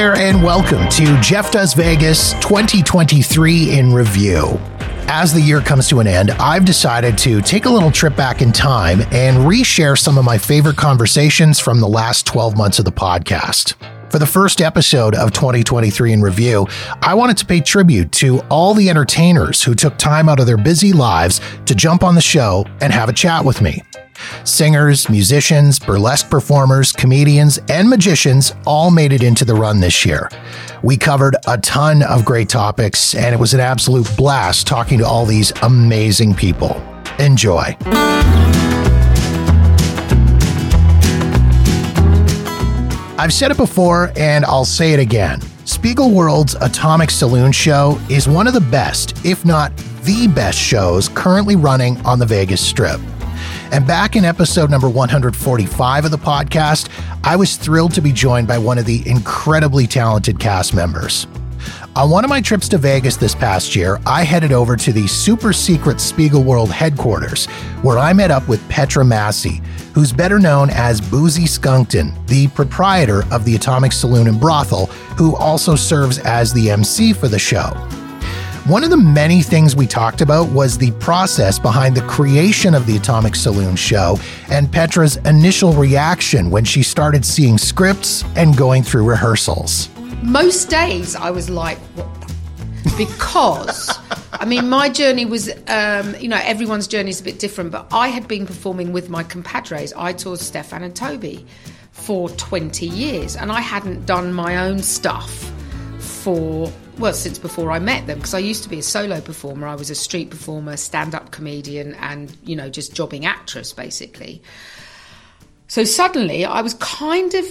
there, and welcome to Jeff Does Vegas 2023 in review. As the year comes to an end, I've decided to take a little trip back in time and reshare some of my favorite conversations from the last 12 months of the podcast. For the first episode of 2023 in review, I wanted to pay tribute to all the entertainers who took time out of their busy lives to jump on the show and have a chat with me. Singers, musicians, burlesque performers, comedians, and magicians all made it into the run this year. We covered a ton of great topics, and it was an absolute blast talking to all these amazing people. Enjoy. I've said it before and I'll say it again. Spiegelworld's Atomic Saloon show is one of the best, if not the best shows currently running on the Vegas Strip. And back in episode number 145 of the podcast, I was thrilled to be joined by one of the incredibly talented cast members. On one of my trips to Vegas this past year, I headed over to the super secret Spiegelworld headquarters, where I met up with Petra Massey, who's better known as Boozy Skunkton, the proprietor of the Atomic Saloon and Brothel, who also serves as the MC for the show. One of the many things we talked about was the process behind the creation of the Atomic Saloon show and Petra's initial reaction when she started seeing scripts and going through rehearsals most days I was like? Because, I mean, my journey was, um, you know, everyone's journey is a bit different, but I had been performing with my compadres. I toured Stephan and Toby for 20 years, and I hadn't done my own stuff for, well, since before I met them, because I used to be a solo performer. I was a street performer, stand up comedian, and, you know, just jobbing actress, basically. So suddenly I was kind of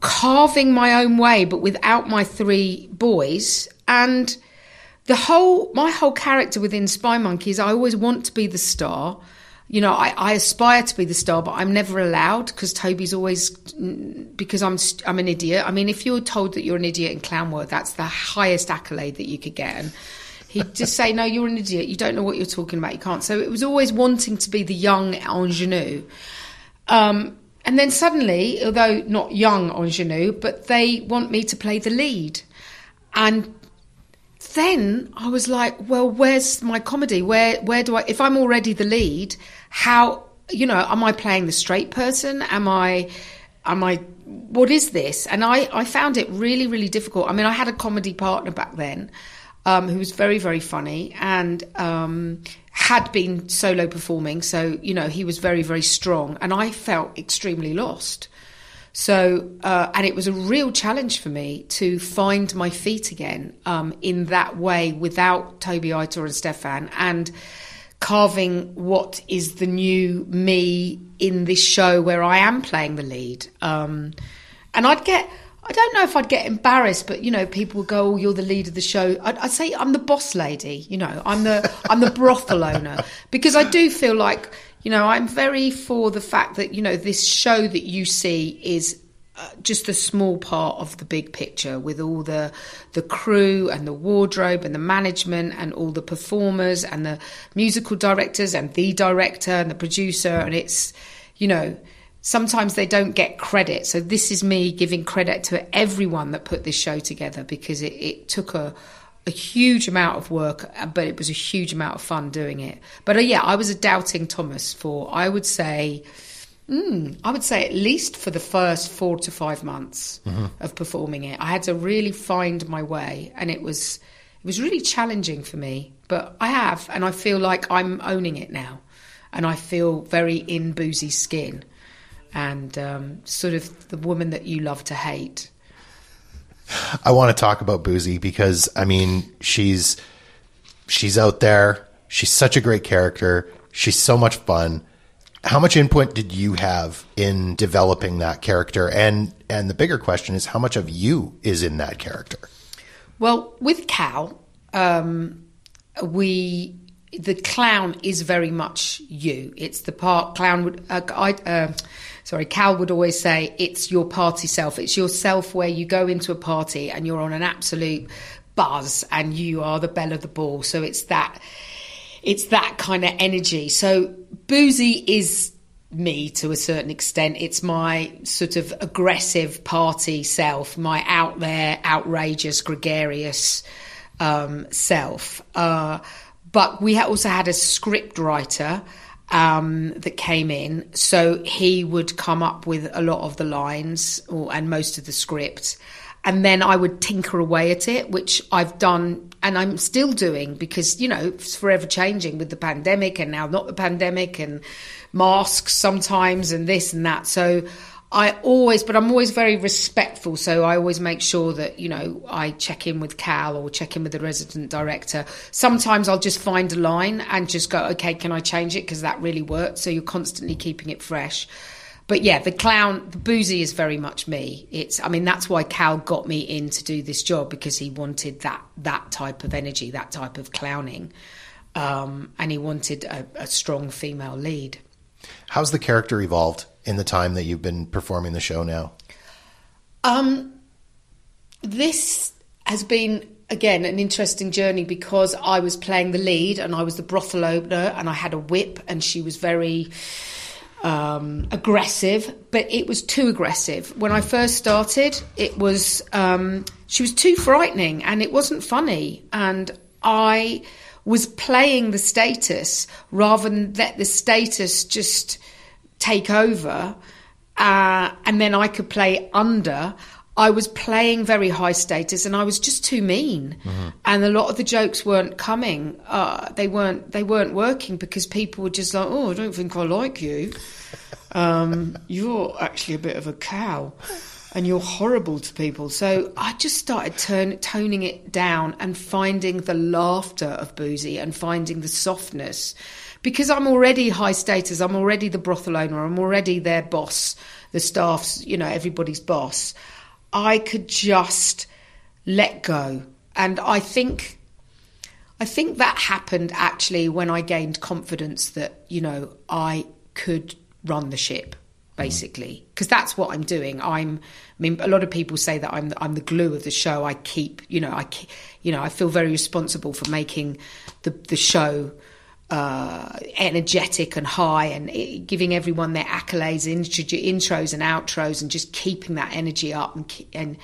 carving my own way, but without my three boys. And the whole, my whole character within Spymonkey's, I always want to be the star. You know, I, I aspire to be the star, but I'm never allowed because Toby's always because I'm I'm an idiot. I mean, if you're told that you're an idiot in clown world, that's the highest accolade that you could get. And he'd just say, "No, you're an idiot. You don't know what you're talking about. You can't." So it was always wanting to be the young ingenue. Um, and then suddenly, although not young ingenue, but they want me to play the lead. And then I was like, well, where's my comedy? Where where do I if I'm already the lead, how you know, am I playing the straight person? Am I am I what is this? And I, I found it really, really difficult. I mean, I had a comedy partner back then um, who was very, very funny and um, had been solo performing. So, you know, he was very, very strong. And I felt extremely lost. So, uh, and it was a real challenge for me to find my feet again um, in that way without Toby Aitor and Stephan and carving what is the new me in this show where I am playing the lead. Um, and I'd get I don't know if I'd get embarrassed, but you know, people would go, "Oh, you're the lead of the show." I'd, I'd say I'm the boss lady. You know, I'm the I'm the brothel owner because I do feel like you know I'm very for the fact that you know this show that you see is uh, just a small part of the big picture with all the the crew and the wardrobe and the management and all the performers and the musical directors and the director and the producer and it's you know sometimes they don't get credit. So this is me giving credit to everyone that put this show together because it, it took a a huge amount of work, but it was a huge amount of fun doing it. But uh, yeah, I was a doubting Thomas for I would say. Mm, I would say at least for the first four to five months mm-hmm. of performing it, I had to really find my way, and it was it was really challenging for me. But I have, and I feel like I'm owning it now, and I feel very in boozy skin and um, sort of the woman that you love to hate. I want to talk about Boozy because I mean she's she's out there. She's such a great character. She's so much fun. How much input did you have in developing that character? And and the bigger question is how much of you is in that character? Well, with Cal, um, we the clown is very much you. It's the part clown would. Uh, I, uh, sorry, Cal would always say it's your party self. It's yourself where you go into a party and you're on an absolute buzz and you are the belle of the ball. So it's that, it's that kind of energy. So Boozy is me to a certain extent. It's my sort of aggressive party self, my out there, outrageous, gregarious um, self. Uh, but we also had a script writer um, that came in, so he would come up with a lot of the lines or, and most of the script. And then I would tinker away at it, which I've done and I'm still doing because, you know, it's forever changing with the pandemic and now not the pandemic and masks sometimes and this and that. So I always, but I'm always very respectful. So I always make sure that, you know, I check in with Cal or check in with the resident director. Sometimes I'll just find a line and just go, okay, can I change it? Because that really worked. So you're constantly keeping it fresh. But yeah, the clown, the boozy is very much me. It's, I mean, that's why Cal got me in to do this job because he wanted that, that type of energy, that type of clowning. Um, and he wanted a, a strong female lead. How's the character evolved in the time that you've been performing the show now? Um, this has been again an interesting journey because I was playing the lead and I was the brothel opener and I had a whip and she was very um, aggressive, but it was too aggressive. When I first started, it was um, she was too frightening and it wasn't funny and I was playing the status rather than let the status just take over uh, and then I could play under. I was playing very high status and I was just too mean, mm-hmm. and a lot of the jokes weren't coming. Uh, they weren't they weren't working because people were just like, "Oh, I don't think I like you. Um, you're actually a bit of a cow." and you're horrible to people. So I just started turn, toning it down and finding the laughter of Boozy and finding the softness. Because I'm already high status, I'm already the brothel owner, I'm already their boss, the staff's, you know, everybody's boss. I could just let go. And I think I think that happened actually when I gained confidence that, you know, I could run the ship mm-hmm. basically because that's what I'm doing. I'm I mean a lot of people say that I'm I'm the glue of the show. I keep, you know, I keep, you know, I feel very responsible for making the the show uh, energetic and high and it, giving everyone their accolades, intros and outros and just keeping that energy up and and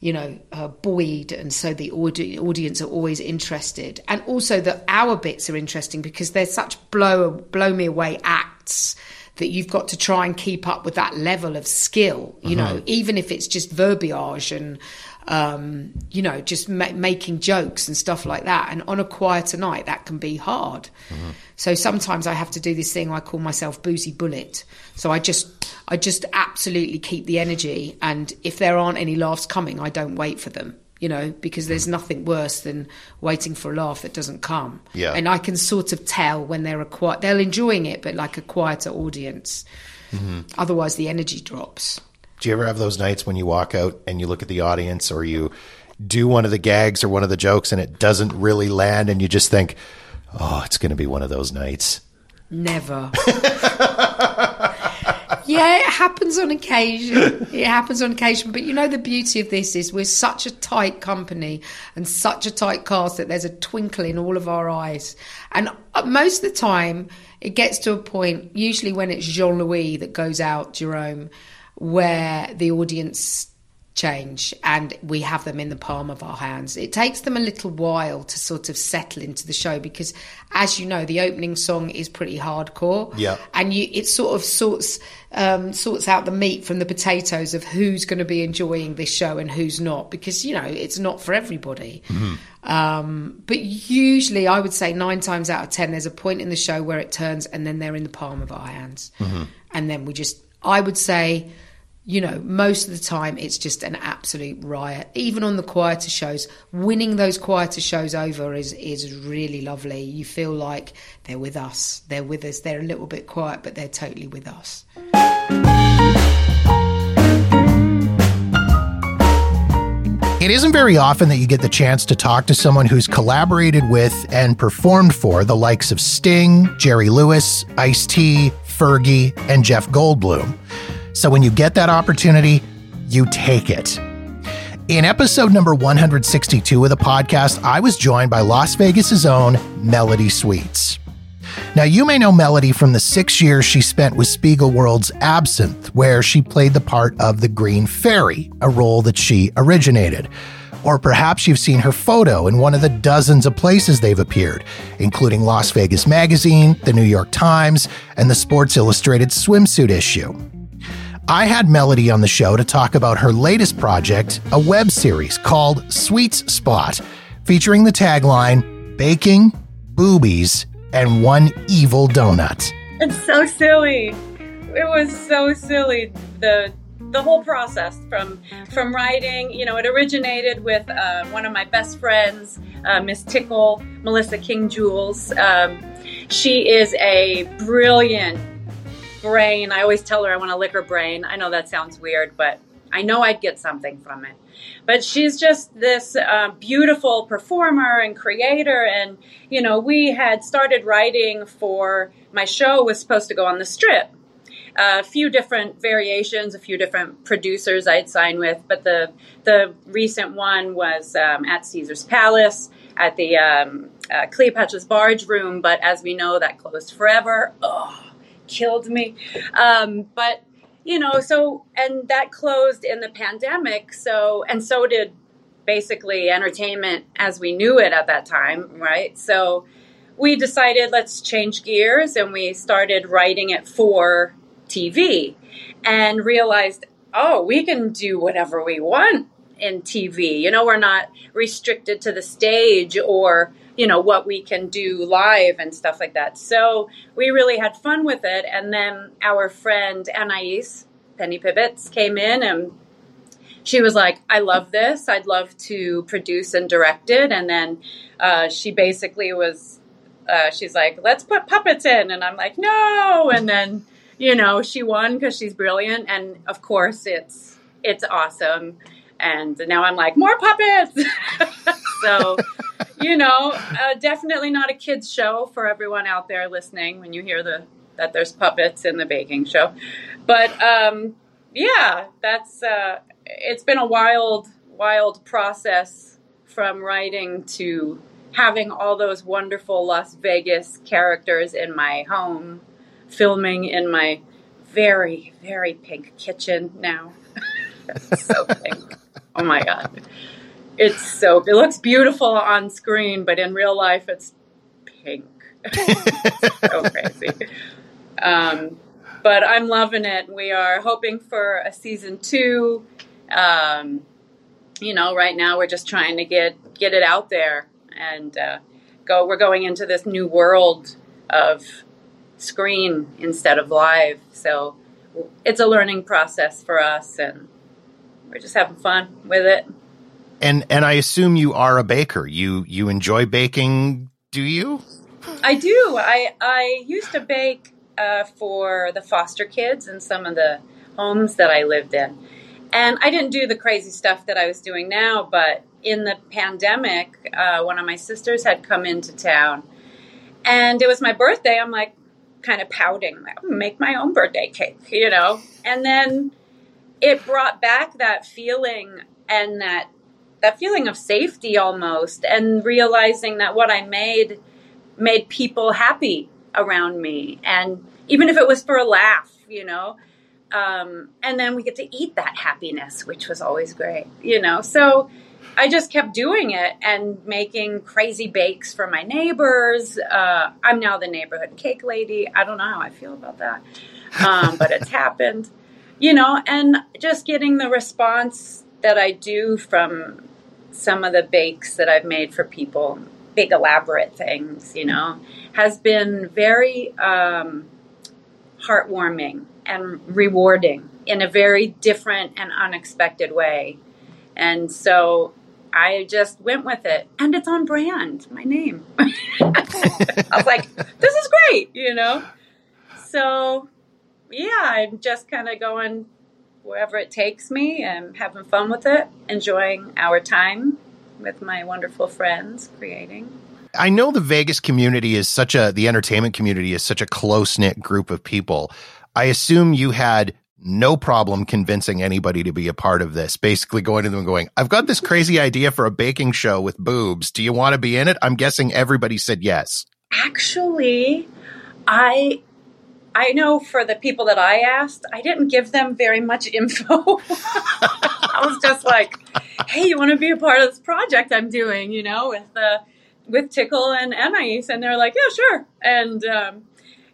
you know, uh, buoyed, and so the audi- audience are always interested, and also that our bits are interesting because they're such blow blow me away acts that you've got to try and keep up with that level of skill, you uh-huh. know, even if it's just verbiage and, um, you know, just ma- making jokes and stuff like that. And on a quieter night, that can be hard. Uh-huh. So sometimes I have to do this thing I call myself boozy bullet. So I just, I just absolutely keep the energy. And if there aren't any laughs coming, I don't wait for them you know, because there's nothing worse than waiting for a laugh that doesn't come. Yeah. And I can sort of tell when they're a quiet, they're enjoying it, but like a quieter audience. Mm-hmm. Otherwise, the energy drops. Do you ever have those nights when you walk out and you look at the audience or you do one of the gags or one of the jokes and it doesn't really land and you just think, oh, it's going to be one of those nights? Never. yeah, it happens on occasion. It happens on occasion. But you know, the beauty of this is we're such a tight company and such a tight cast that there's a twinkle in all of our eyes. And uh, most of the time, it gets to a point, usually when it's Jean Louis that goes out, Jerome, where the audience change and we have them in the palm of our hands. It takes them a little while to sort of settle into the show because as you know the opening song is pretty hardcore. Yeah. And you it sort of sorts um, sorts out the meat from the potatoes of who's going to be enjoying this show and who's not because you know it's not for everybody. Mm-hmm. Um, but usually I would say 9 times out of 10 there's a point in the show where it turns and then they're in the palm of our hands. Mm-hmm. And then we just I would say you know, most of the time it's just an absolute riot. Even on the quieter shows, winning those quieter shows over is is really lovely. You feel like they're with us. They're with us. They're a little bit quiet, but they're totally with us. It isn't very often that you get the chance to talk to someone who's collaborated with and performed for the likes of Sting, Jerry Lewis, Ice T, Fergie, and Jeff Goldblum. So when you get that opportunity, you take it. In episode number 162 of the podcast, I was joined by Las Vegas's own Melody Sweets. Now, you may know Melody from the six years she spent with Spiegelworld's Absinthe, where she played the part of the Green Fairy, a role that she originated. Or perhaps you've seen her photo in one of the dozens of places they've appeared, including Las Vegas Magazine, the New York Times, and the Sports Illustrated swimsuit issue. I had Melody on the show to talk about her latest project, a web series called Sweets Spot, featuring the tagline Baking, Boobies, and One Evil Donut. It's so silly. It was so silly. The the whole process from from writing you know it originated with uh, one of my best friends uh, miss tickle melissa king jules um, she is a brilliant brain. I always tell her i want to lick her brain. I know that sounds weird but i know i'd get something from it. But she's just this uh, beautiful performer and creator. And you know we had started writing for my show was supposed to go on the strip. A few different variations, a few different producers I'd signed with, but the the recent one was um, at Caesars Palace at the um, uh, Cleopatra's Barge Room. But as we know, that closed forever. Oh, killed me. Um, but you know, so and that closed in the pandemic. So and so did basically entertainment as we knew it at that time, right? So we decided let's change gears and we started writing it for TV and realized, oh, we can do whatever we want in TV. You know, we're not restricted to the stage or, you know, what we can do live and stuff like that. So we really had fun with it. And then our friend Anais, Penny Pibbits, came in and she was like, I love this. I'd love to produce and direct it. And then uh, she basically was, uh, she's like, let's put puppets in. And I'm like, no. And then you know, she won because she's brilliant, and of course, it's it's awesome. And now I'm like, more puppets. so, you know, uh, definitely not a kids show for everyone out there listening when you hear the that there's puppets in the baking show. But um, yeah, that's uh, it's been a wild, wild process from writing to having all those wonderful Las Vegas characters in my home filming in my very, very pink kitchen now. so pink. Oh my God. It's so, it looks beautiful on screen, but in real life, it's pink. it's so crazy. Um, but I'm loving it. We are hoping for a season two. Um, you know, right now we're just trying to get get it out there and uh, go. We're going into this new world of screen instead of live. So it's a learning process for us, and we're just having fun with it. And and I assume you are a baker. You you enjoy baking, do you? I do. I I used to bake uh, for the foster kids in some of the homes that I lived in, and I didn't do the crazy stuff that I was doing now. But in the pandemic, uh, one of my sisters had come into town, and it was my birthday. I'm like, kind of pouting, make my own birthday cake, you know? And then it brought back that feeling and that that feeling of safety almost and realizing that what I made made people happy around me and even if it was for a laugh, you know. Um, and then we get to eat that happiness, which was always great, you know. So I just kept doing it and making crazy bakes for my neighbors. Uh, I'm now the neighborhood cake lady. I don't know how I feel about that, um, but it's happened, you know, and just getting the response that I do from some of the bakes that I've made for people, big elaborate things, you know, has been very um, heartwarming and rewarding in a very different and unexpected way. And so I just went with it, and it's on brand. My name. I was like, "This is great," you know. So, yeah, I'm just kind of going wherever it takes me and having fun with it, enjoying our time with my wonderful friends creating. I know the Vegas community is such a the entertainment community is such a close knit group of people. I assume you had no problem convincing anybody to be a part of this. Basically, going to them and going, I've got this crazy idea for a baking show with boobs. Do you want to be in it? I'm guessing everybody said yes. Actually, I I know for the people that I asked, I didn't give them very much info. I was just like, "Hey, you want to be a part of this project I'm doing?" You know, with uh, with Tickle and Anais, and they're like, "Yeah, sure." And um,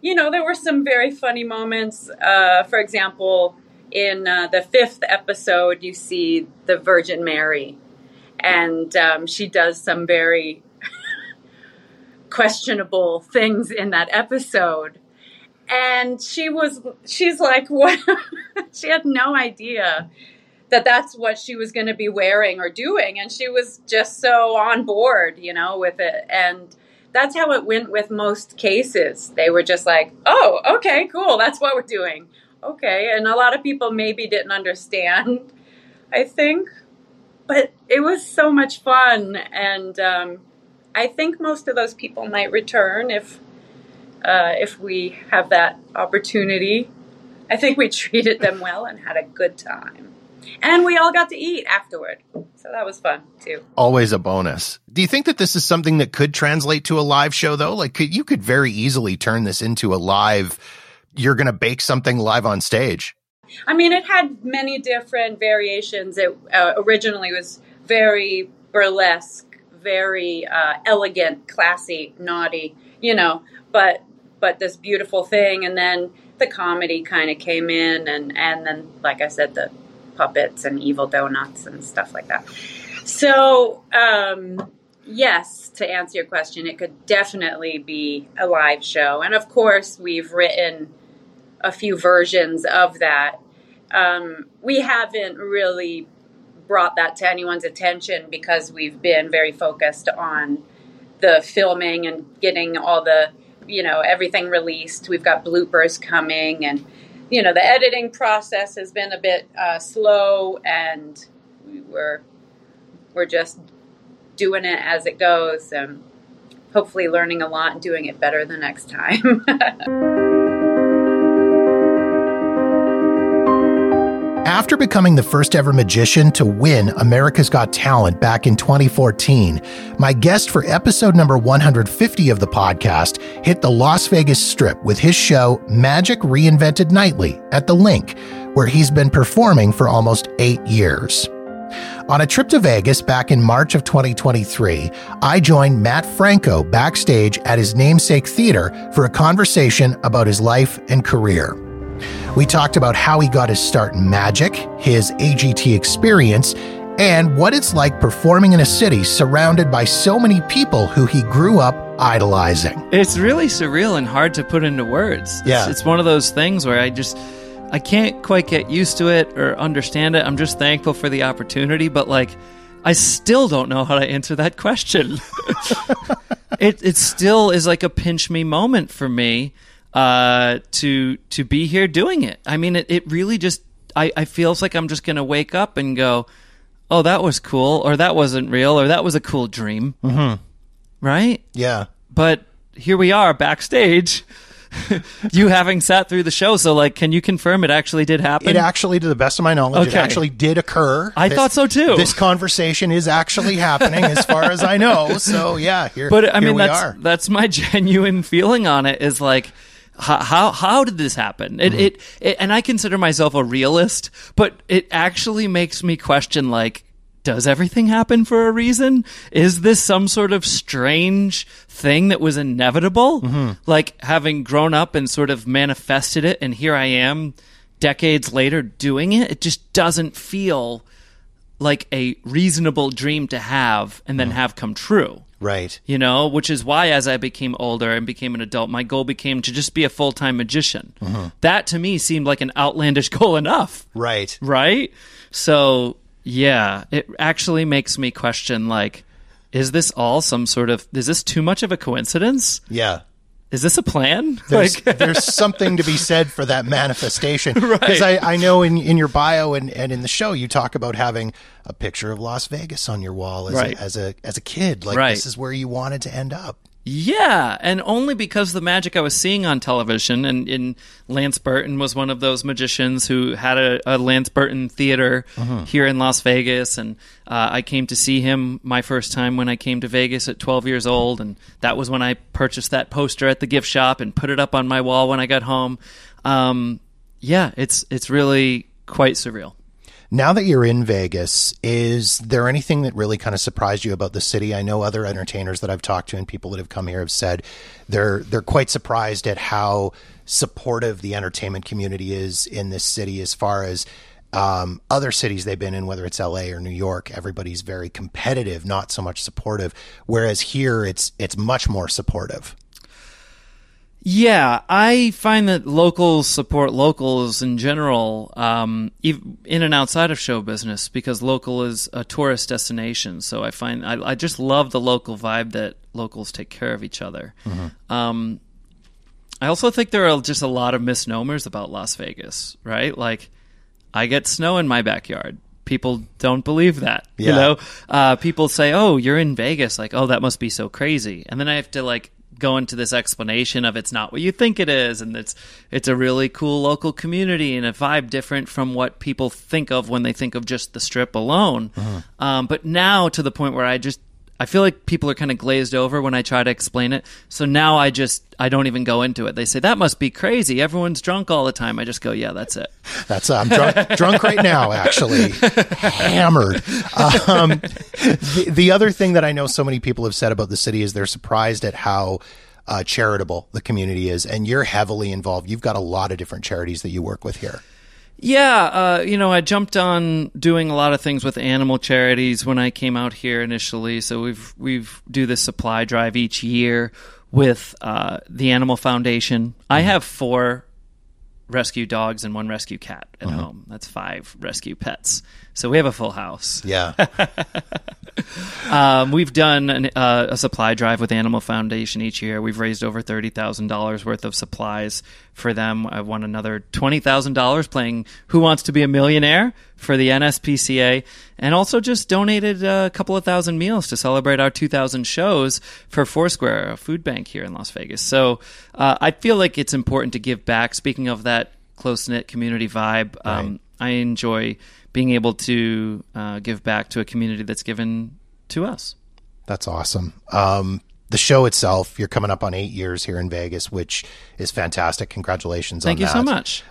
you know, there were some very funny moments. Uh, for example, in uh, the fifth episode, you see the Virgin Mary, and um, she does some very questionable things in that episode and she was she's like what? She had no idea that that's what she was going to be wearing or doing. And she was just so on board you know with it. And that's how it went with most cases. They were just like oh okay cool. That's what we're doing. Okay. And a lot of people maybe didn't understand i think. But it was so much fun. And um, i think most of those people might return if uh, if we have that opportunity. I think we treated them well and had a good time. And we all got to eat afterward. So that was fun too. Always a bonus. Do you think that this is something that could translate to a live show though? Like could, you could very easily turn this into a live, you're going to bake something live on stage. I mean, it had many different variations. It uh, originally was very burlesque, very uh, elegant, classy, naughty, you know, but but this beautiful thing. And then the comedy kind of came in and and then like i said the puppets and evil donuts and stuff like that. So um, yes to answer your question it could definitely be a live show. And of course we've written a few versions of that. Um, we haven't really brought that to anyone's attention because we've been very focused on the filming and getting all the you know everything released. We've got bloopers coming, and you know the editing process has been a bit uh, slow, and we're we're just doing it as it goes, and hopefully learning a lot and doing it better the next time. After becoming the first ever magician to win America's Got Talent back in 2014, my guest for episode number 150 of the podcast hit the Las Vegas Strip with his show Magic Reinvented Nightly at the LINQ, where he's been performing for almost eight years. On a trip to Vegas back in March of 2023, I joined Mat Franco backstage at his namesake theater for a conversation about his life and career. We talked about how he got his start in magic, his AGT experience, and what it's like performing in a city surrounded by so many people who he grew up idolizing. It's really surreal and hard to put into words. Yeah. It's, it's one of those things where I just I can't quite get used to it or understand it. I'm just thankful for the opportunity, but like I still don't know how to answer that question. it it still is like a pinch me moment for me uh, to to be here doing it. I mean, it, it really just I, I feels like I'm just gonna wake up and go, oh, that was cool, or that wasn't real, or that was a cool dream, Mm-hmm. right? Yeah. But here we are backstage. you having sat through the show, so like, can you confirm it actually did happen? It actually, to the best of my knowledge, it actually did occur. I thought so, too. This conversation is actually happening, as far as I know. So yeah, here, but I here mean, that's are. that's my genuine feeling on it. Is like, how how, how did this happen? Mm-hmm. It, it it and I consider myself a realist, but it actually makes me question like. Does everything happen for a reason? Is this some sort of strange thing that was inevitable? Mm-hmm. Like having grown up and sort of manifested it, and here I am decades later doing it? It just doesn't feel like a reasonable dream to have and Mm-hmm. then have come true Right. you know, which is why as I became older and became an adult, my goal became to just be a full time magician. Mm-hmm. That to me seemed like an outlandish goal enough, Right. right? So, yeah, it actually makes me question like, is this all some sort of, is this too much of a coincidence? Yeah. Is this a plan? There's, like, there's something to be said for that manifestation. Because I, I know in, in your bio and, and in the show, you talk about having a picture of Las Vegas on your wall as, Right. a, as a as a kid. Like Right. this is where you wanted to end up. Yeah, and only because the magic I was seeing on television, and, and Lance Burton was one of those magicians who had a, a Lance Burton theater here in Las Vegas, and uh, I came to see him my first time when I came to Vegas at 12 years old, and that was when I purchased that poster at the gift shop and put it up on my wall when I got home. Um, yeah, it's it's really quite surreal. Now that you're in Vegas, is there anything that really kind of surprised you about the city? I know other entertainers that I've talked to and people that have come here have said they're they're quite surprised at how supportive the entertainment community is in this city as far as um, other cities they've been in, whether it's LA or New York, everybody's very competitive, not so much supportive. Whereas here, it's it's much more supportive. Yeah, I find that locals support locals in general, um, in and outside of show business, because local is a tourist destination. So I find I, I just love the local vibe that locals take care of each other. Um, I also think there are just a lot of misnomers about Las Vegas, right? Like, I get snow in my backyard. People don't believe that. You know, uh, people say, "Oh, you're in Vegas." Like, "Oh, that must be so crazy," and then I have to like go into this explanation of it's not what you think it is, and it's it's a really cool local community and a vibe different from what people think of when they think of just the strip alone. Um, but now to the point where I just I feel like people are kind of glazed over when I try to explain it. So now I just I don't even go into it. They say that must be crazy. Everyone's drunk all the time. I just go, yeah, that's it. That's I'm drunk, drunk right now, actually, hammered. Um, the, the other thing that I know so many people have said about the city is they're surprised at how uh, charitable the community is, and you're heavily involved. You've got a lot of different charities that you work with here. Yeah, uh, you know, I jumped on doing a lot of things with animal charities when I came out here initially. So we've we've do this supply drive each year with uh, the Animal Foundation. I have four rescue dogs and one rescue cat at home. That's five rescue pets. So we have a full house. Yeah, Um, we've done an, uh, a supply drive with Animal Foundation each year. We've raised over thirty thousand dollars worth of supplies for them. I won another twenty thousand dollars playing Who Wants to Be a Millionaire for the NSPCA, and also just donated a couple of thousand meals to celebrate our two thousand shows for Foursquare, a food bank here in Las Vegas. So uh, I feel like it's important to give back. Speaking of that close knit community vibe, um, I enjoy being able to uh, give back to a community that's given to us. that's awesome. Um, the show itself, you're coming up on eight years here in Vegas, which is fantastic. Congratulations Thank on you that. so much.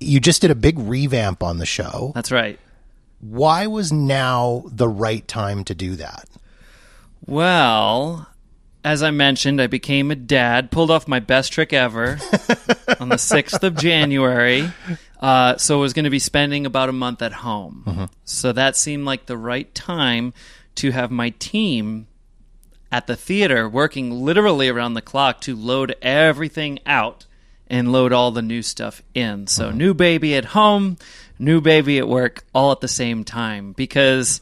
You just did a big revamp on the show. That's right. Why was now the right time to do that? Well, as I mentioned, I became a dad, pulled off my best trick ever on the 6th of January. Uh, so I was going to be spending about a month at home. So that seemed like the right time to have my team at the theater working literally around the clock to load everything out and load all the new stuff in. So, uh-huh. new baby at home, new baby at work, all at the same time. Because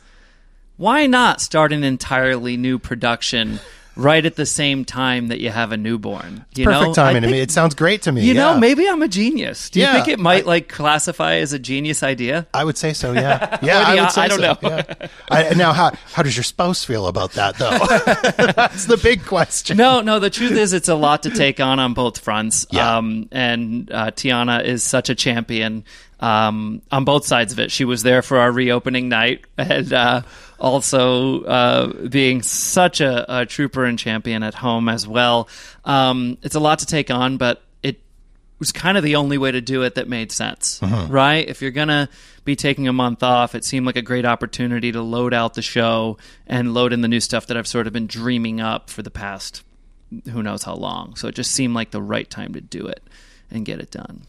why not start an entirely new production right at the same time that you have a newborn? You Perfect know? timing I to me. It sounds great to me. You know, maybe I'm a genius. Do you Yeah, think it might like classify as a genius idea? I would say so. Yeah, yeah. I would say I don't so, know. yeah. I, now, how how does your spouse feel about that, though? That's the big question. No, no. The truth is, it's a lot to take on on both fronts. Yeah. Um, and uh, Tiana is such a champion um, on both sides of it. She was there for our reopening night, and uh, also uh, being such a, a trooper and champion at home as well. Um, it's a lot to take on, but it was kind of the only way to do it that made sense, right? If you're gonna be taking a month off, it seemed like a great opportunity to load out the show and load in the new stuff that I've sort of been dreaming up for the past who knows how long. So it just seemed like the right time to do it and get it done.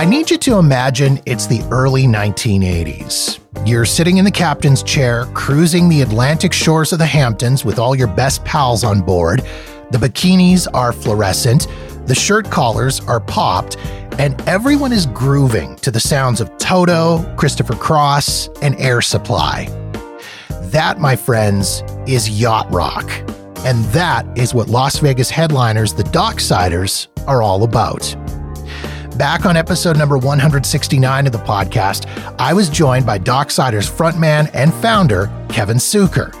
I need you to imagine it's the early 1980s. You're sitting in the captain's chair, cruising the Atlantic shores of the Hamptons with all your best pals on board. The bikinis are fluorescent, the shirt collars are popped, and everyone is grooving to the sounds of Toto, Christopher Cross, and Air Supply. That, my friends, is yacht rock. And that is what Las Vegas headliners, the Docksiders, are all about. Back on episode number 169 of the podcast, I was joined by Docksiders frontman and founder Kevin Sucher.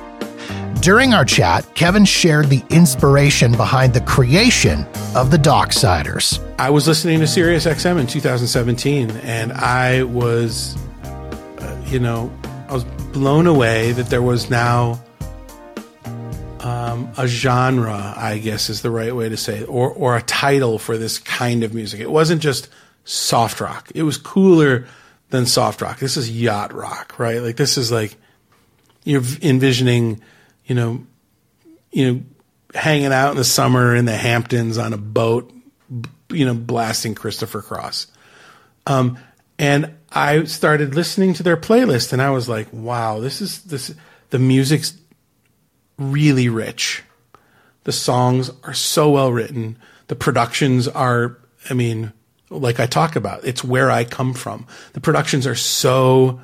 During our chat, Kevin shared the inspiration behind the creation of the Docksiders. I was listening to Sirius XM in 2017, and I was, uh, you know, I was blown away that there was now um, a genre, I guess is the right way to say it, or, or a title for this kind of music. It wasn't just soft rock. It was cooler than soft rock. This is yacht rock, right? Like this is like you're envisioning, you know, you know, hanging out in the summer in the Hamptons on a boat, you know, blasting Christopher Cross. Um, and I started listening to their playlist, and I was like, "Wow, this is this. The music's really rich. The songs are so well written. The productions are, I mean, like I talk about, it's where I come from. The productions are so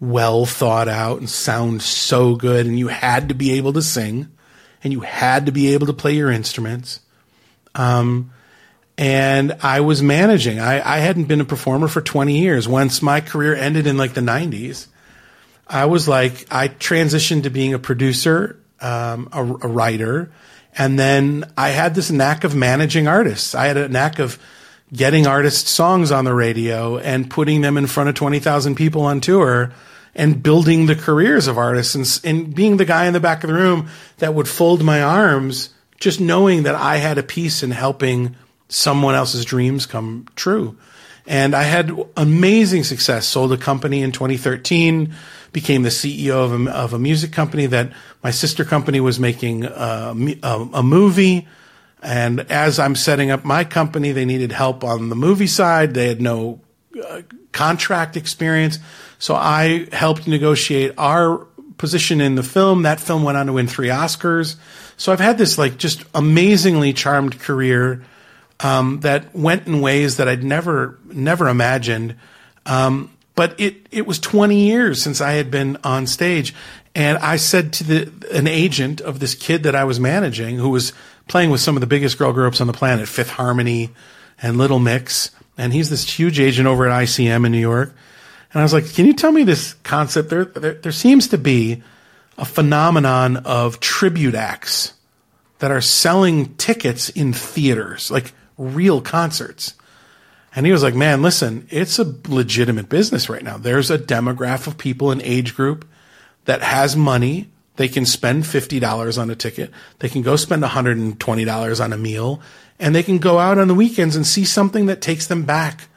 well thought out and sound so good, and you had to be able to sing, and you had to be able to play your instruments. Um, and I was managing. I, I hadn't been a performer for 20 years. Once my career ended in like the 90s, I was like, I transitioned to being a producer, um, a, a writer, and then I had this knack of managing artists. I had a knack of getting artists' songs on the radio and putting them in front of 20,000 people on tour and building the careers of artists and, and being the guy in the back of the room that would fold my arms, just knowing that I had a piece in helping someone else's dreams come true. And I had amazing success. Sold a company in 2013, became the CEO of a, of a music company that my sister company was making a, a, a movie. And as I'm setting up my company, they needed help on the movie side. They had no uh, contract experience. So I helped negotiate our position in the film. That film went on to win three Oscars. So I've had this like just amazingly charmed career um, that went in ways that I'd never never imagined. Um, but it it was 20 years since I had been on stage, and I said to the an agent of this kid that I was managing, who was playing with some of the biggest girl groups on the planet, Fifth Harmony and Little Mix, and he's this huge agent over at ICM in New York. And I was like, "Can you tell me this concept? There, there, there seems to be a phenomenon of tribute acts that are selling tickets in theaters, like real concerts." And he was like, man, listen, it's a legitimate business right now. There's a demographic of people, an age group that has money. They can spend $50 on a ticket. They can go spend $120 on a meal and they can go out on the weekends and see something that takes them back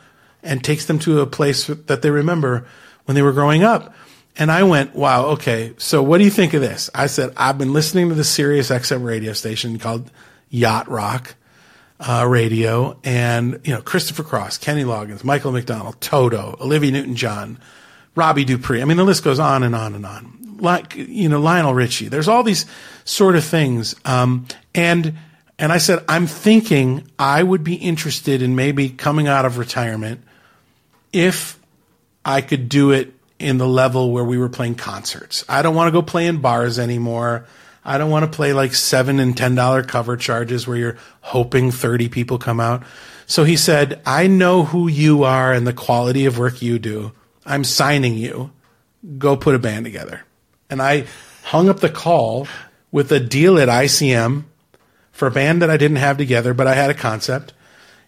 and takes them to a place that they remember when they were growing up. And I went, wow, okay. So what do you think of this? I said, I've been listening to the Sirius XM radio station called Yacht Rock uh, radio, and you know Christopher Cross, Kenny Loggins, Michael McDonald, Toto, Olivia Newton-John, Robbie Dupree. I mean, the list goes on and on and on. Like you know Lionel Richie. There's all these sort of things, um, and and I said I'm thinking I would be interested in maybe coming out of retirement if I could do it in the level where we were playing concerts. I don't want to go play in bars anymore. I don't want to play like seven and ten dollar cover charges where you're hoping 30 people come out. So he said, I know who you are and the quality of work you do. I'm signing you. Go put a band together. And I hung up the call with a deal at ICM for a band that I didn't have together, but I had a concept.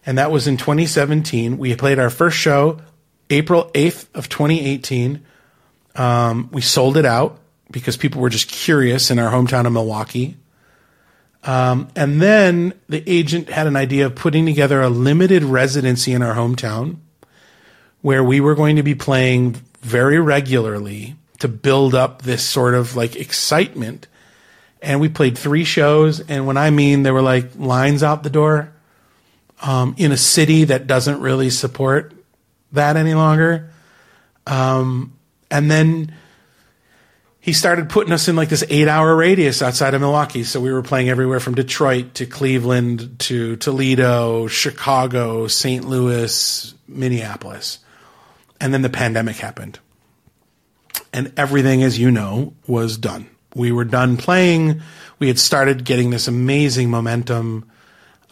And that was in 2017. We played our first show April 8th of 2018. Um, we sold it out because people were just curious in our hometown of Milwaukee. Um, and then the agent had an idea of putting together a limited residency in our hometown where we were going to be playing very regularly to build up this sort of like excitement. And we played three shows. And when I mean there were like lines out the door um, in a city that doesn't really support that any longer. Um, and then he started putting us in like this eight hour radius outside of Milwaukee. So we were playing everywhere from Detroit to Cleveland to Toledo, Chicago, St. Louis, Minneapolis. And then the pandemic happened. And everything, as you know, was done. We were done playing. We had started getting this amazing momentum.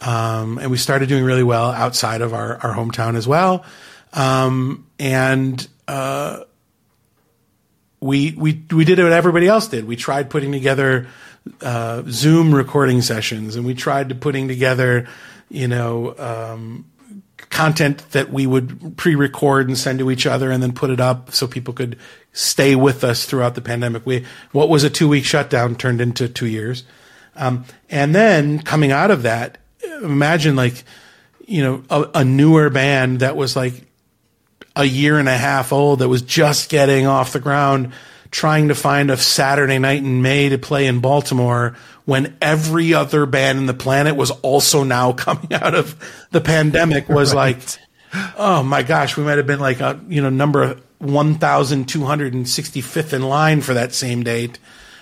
Um, and we started doing really well outside of our, our hometown as well. Um, and, uh, we we we did what everybody else did. We tried putting together uh, Zoom recording sessions, and we tried to putting together, you know, um, content that we would pre-record and send to each other, and then put it up so people could stay with us throughout the pandemic. We what was a two-week shutdown turned into two years, um, and then coming out of that, imagine like, you know, a, a newer band that was like a year and a half old that was just getting off the ground trying to find a Saturday night in May to play in Baltimore when every other band in the planet was also now coming out of the pandemic was right. like, oh my gosh, we might have been like a, you know, number 1,265th in line for that same date.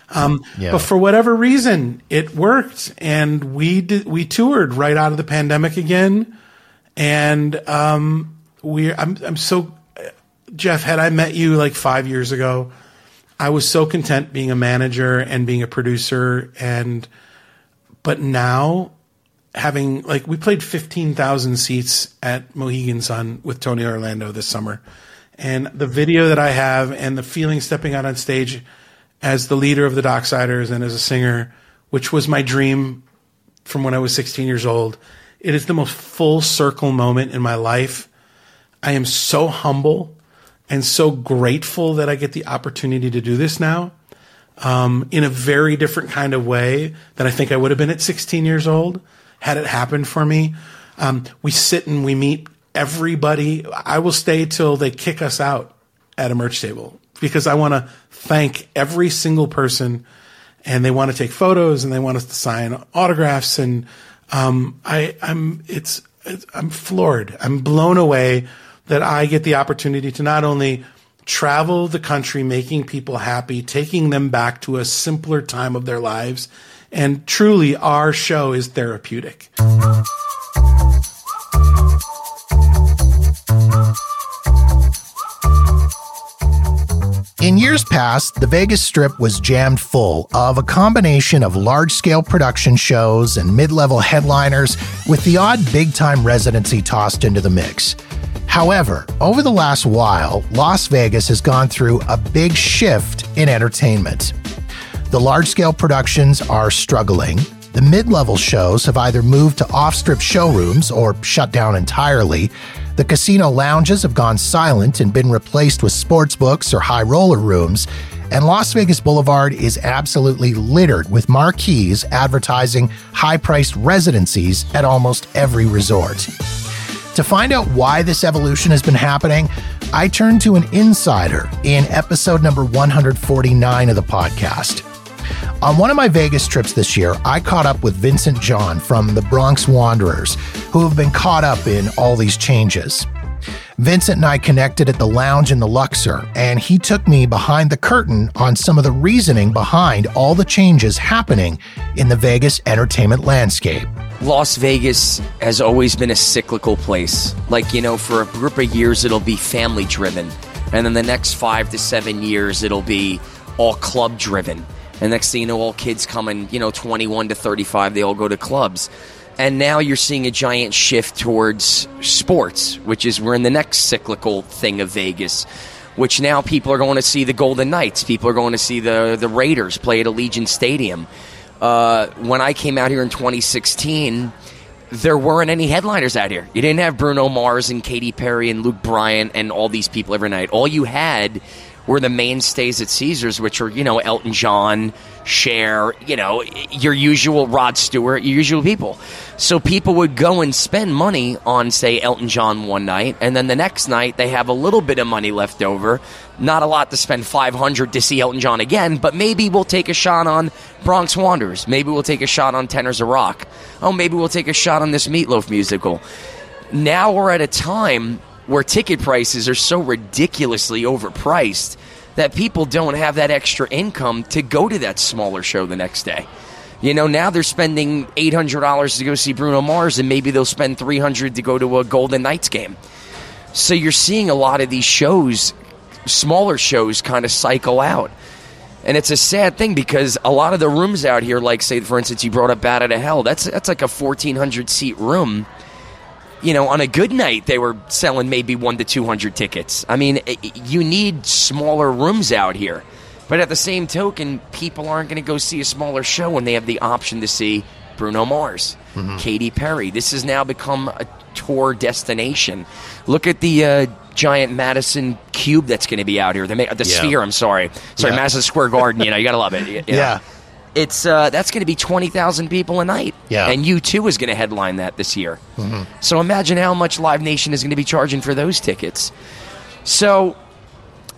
Um, yeah. But for whatever reason, it worked, and we did, we toured right out of the pandemic again, and um, we I'm I'm so Jeff. Had I met you like five years ago, I was so content being a manager and being a producer and but now having like we played 15,000 seats at Mohegan Sun with Tony Orlando this summer. And the video that I have and the feeling stepping out on stage as the leader of the Docksiders and as a singer, which was my dream from when I was 16 years old, it is the most full circle moment in my life. I am so humble and so grateful that I get the opportunity to do this now um, in a very different kind of way than I think I would have been at 16 years old had it happened for me. Um, we sit and we meet everybody. I will stay till they kick us out at a merch table because I want to thank every single person and they want to take photos and they want us to sign autographs and um, I, I'm it's, it's I'm floored. I'm blown away that I get the opportunity to not only travel the country making people happy, taking them back to a simpler time of their lives, and truly our show is therapeutic. In years past, the Vegas Strip was jammed full of a combination of large scale production shows and mid level headliners, with the odd big time residency tossed into the mix. However, over the last while, Las Vegas has gone through a big shift in entertainment. The large scale productions are struggling. The mid level shows have either moved to off strip showrooms or shut down entirely. The casino lounges have gone silent and been replaced with sports books or high roller rooms. And Las Vegas Boulevard is absolutely littered with marquees advertising high priced residencies at almost every resort. To find out why this evolution has been happening, I turned to an insider in episode number 149 of the podcast. On one of my Vegas trips this year, I caught up with Vincent John from the Bronx Wanderers, who have been caught up in all these changes. Vincent and I connected at the lounge in the Luxor, and he took me behind the curtain on some of the reasoning behind all the changes happening in the Vegas entertainment landscape. Las Vegas has always been a cyclical place. Like, you know, for a group of years, it'll be family driven. And then the next five to seven years, it'll be all club driven. And next thing you know, all kids coming, you know, 21 to 35, they all go to clubs. And now you're seeing a giant shift towards sports, which is we're in the next cyclical thing of Vegas, which now people are going to see the Golden Knights. People are going to see the, the Raiders play at Allegiant Stadium. Uh, when I came out here in 2016, there weren't any headliners out here. You didn't have Bruno Mars and Katy Perry and Luke Bryan and all these people every night. All you had were the mainstays at Caesars, which are, you know, Elton John, Cher, you know, your usual Rod Stewart, your usual people. So people would go and spend money on, say, Elton John one night, and then the next night they have a little bit of money left over. Not a lot to spend 500 to see Elton John again, but maybe we'll take a shot on Bronx Wanderers. Maybe we'll take a shot on Tenors of Rock. Oh, maybe we'll take a shot on this Meatloaf musical. Now we're at a time where ticket prices are so ridiculously overpriced that people don't have that extra income to go to that smaller show the next day. You know, now they're spending $800 to go see Bruno Mars and maybe they'll spend 300 to go to a Golden Knights game. So you're seeing a lot of these shows, smaller shows kind of cycle out. And it's a sad thing because a lot of the rooms out here, like say for instance, you brought up Bat Out of Hell. That's that's like a fourteen hundred seat room you know, on a good night, they were selling maybe one to 200 tickets. I mean, you need smaller rooms out here. But at the same token, people aren't going to go see a smaller show when they have the option to see Bruno Mars, Katy Perry. This has now become a tour destination. Look at the uh, giant Madison Cube that's going to be out here. The, the Yeah. Sphere, I'm sorry. Sorry, Yeah. Madison Square Garden. You know, you got to love it. y- you know. Yeah. It's uh, that's going to be twenty thousand people a night. Yeah. and U2 is going to headline that this year. So imagine how much Live Nation is going to be charging for those tickets. So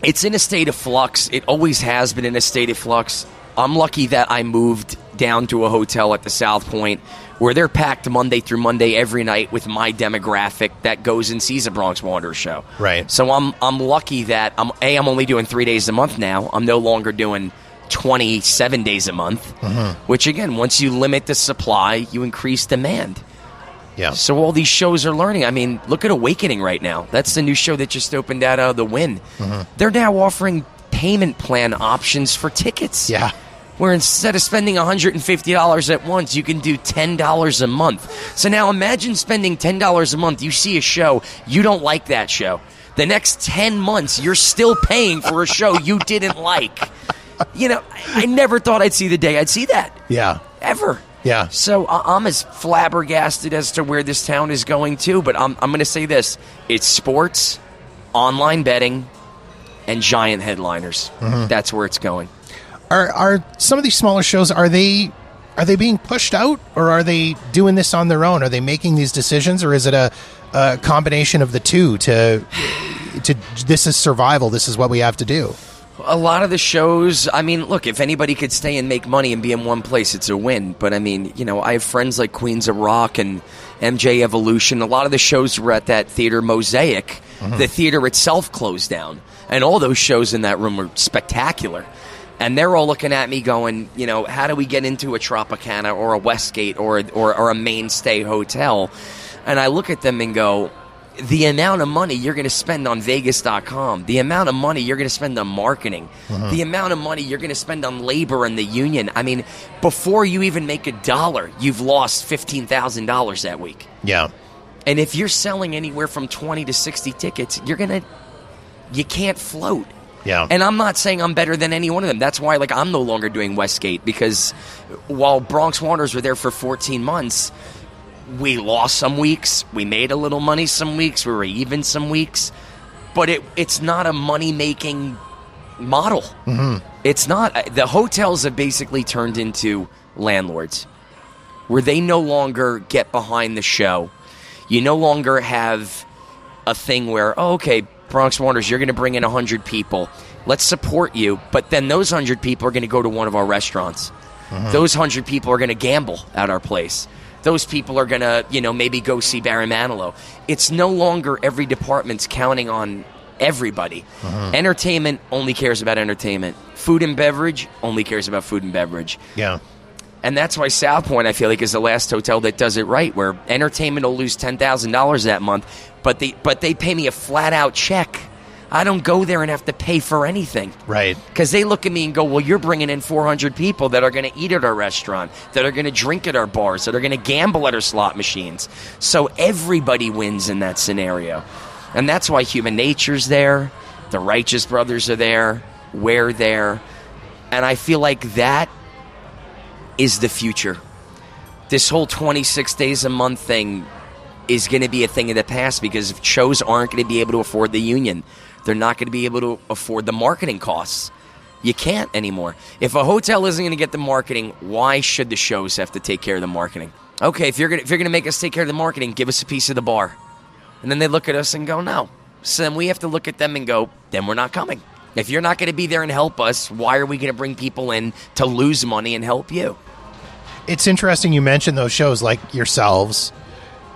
it's in a state of flux. It always has been in a state of flux. I'm lucky that I moved down to a hotel at the South Point where they're packed Monday through Monday every night with my demographic that goes and sees a Bronx Wanderers show. Right. So I'm I'm lucky that I'm a I'm only doing three days a month now. I'm no longer doing 27 days a month. Uh-huh. Which again, once you limit the supply, you increase demand. Yeah. So all these shows are learning. I mean, look at Awakening right now. That's the new show that just opened out of uh, the Wynn. Uh-huh. They're now offering payment plan options for tickets. Yeah. Where instead of spending $150 at once, you can do $10 a month. So now imagine spending $10 a month. You see a show, you don't like that show. The next 10 months, you're still paying for a show you didn't like. You know, I I never thought I'd see the day I'd see that. Yeah. Ever. Yeah. So I- I'm as flabbergasted as to where this town is going to, but I'm, I'm going to say this it's sports, online betting, and giant headliners. Mm-hmm. That's where it's going. Are are some of these smaller shows are they are they being pushed out or are they doing this on their own? Are they making these decisions or is it a, a combination of the two to to this is survival, this is what we have to do? A lot of the shows, I mean, look, if anybody could stay and make money and be in one place, it's a win. But I mean, you know, I have friends like Queens of Rock and MJ Evolution. A lot of the shows were at that theater Mosaic. Uh-huh. The theater itself closed down. And all those shows in that room were spectacular. And they're all looking at me going, you know, how do we get into a Tropicana or a Westgate or, or, or a mainstay hotel? And I look at them and go, the amount of money you're going to spend on Vegas.com, the amount of money you're going to spend on marketing, uh-huh. the amount of money you're going to spend on labor and the union. I mean, before you even make a dollar, you've lost $15,000 that week. Yeah. And if you're selling anywhere from 20 to 60 tickets, you're going to, you can't float. Yeah. And I'm not saying I'm better than any one of them. That's why, like, I'm no longer doing Westgate because while Bronx Wanderers were there for 14 months, we lost some weeks. We made a little money some weeks. We were even some weeks. But it it's not a money making model. Mm-hmm. It's not. The hotels have basically turned into landlords where they no longer get behind the show. You no longer have a thing where, oh, okay, Bronx Wanderers, you're going to bring in 100 people. Let's support you. But then those 100 people are going to go to one of our restaurants. Those 100 people are going to gamble at our place. Those people are going to, you know, maybe go see Barry Manilow. It's no longer every department's counting on everybody. Uh-huh. Entertainment only cares about entertainment. Food and beverage only cares about food and beverage. Yeah. And that's why South Point, I feel like, is the last hotel that does it right, where entertainment will lose ten thousand dollars that month, but they but they pay me a flat out check. I don't go there and have to pay for anything. Right. Because they look at me and go, well, you're bringing in 400 people that are going to eat at our restaurant, that are going to drink at our bars, that are going to gamble at our slot machines. So everybody wins in that scenario. And that's why Human Nature's there, the Righteous Brothers are there, we're there. And I feel like that is the future. This whole 26 days a month thing is going to be a thing of the past because if shows aren't going to be able to afford the union, they're not going to be able to afford the marketing costs. You can't anymore. If a hotel isn't going to get the marketing, why should the shows have to take care of the marketing? Okay, if you're going to, if you're going to make us take care of the marketing, give us a piece of the bar. And then they look at us and go, "No." So then we have to look at them and go, "Then we're not coming." If you're not going to be there and help us, why are we going to bring people in to lose money and help you? It's interesting you mentioned those shows like yourselves,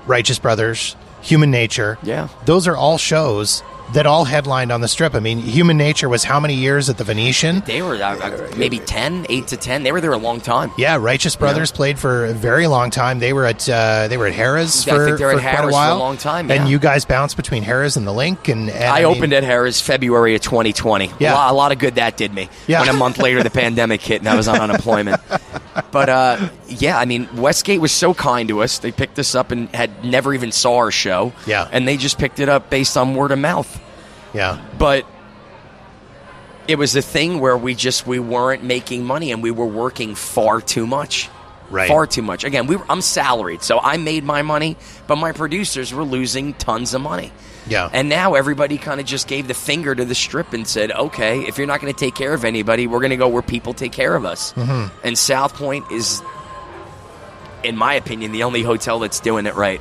Righteous Brothers, Human Nature. Yeah. Those are all shows that all headlined on the strip. I mean, Human Nature was how many years at the Venetian? They were uh, uh, maybe 10, 8 to 10. They were there a long time. Yeah, Righteous Brothers played for a very long time. They were at uh, they were at Harrah's I for, for at quite Harrah's a for a long time, And you guys bounced between Harrah's and the LINQ. And, and I, mean, opened at Harrah's February of 2020. Yeah. A, lot, a lot of good that did me. Yeah. When a month later the pandemic hit and I was on unemployment. but uh, yeah, I mean, Westgate was so kind to us. They picked us up and had never even saw our show. Yeah. and they just picked it up based on word of mouth. Yeah. But it was a thing where we just we weren't making money and we were working far too much. Right. Far too much. Again, we were, I'm salaried, so I made my money, but my producers were losing tons of money. Yeah. And now everybody kind of just gave the finger to the strip and said, okay, if you're not going to take care of anybody, we're going to go where people take care of us. Mm-hmm. And South Point is, in my opinion, the only hotel that's doing it right.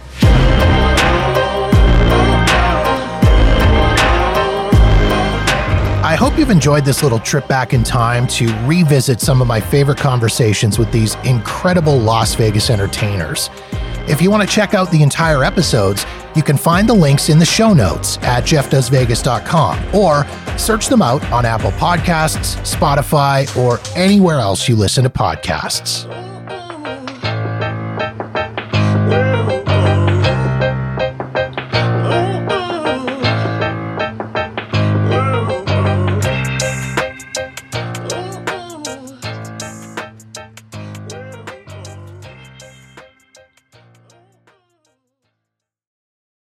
I hope you've enjoyed this little trip back in time to revisit some of my favorite conversations with these incredible Las Vegas entertainers. If you want to check out the entire episodes, you can find the links in the show notes at jeffdoesvegas.com or search them out on Apple Podcasts, Spotify, or anywhere else you listen to podcasts.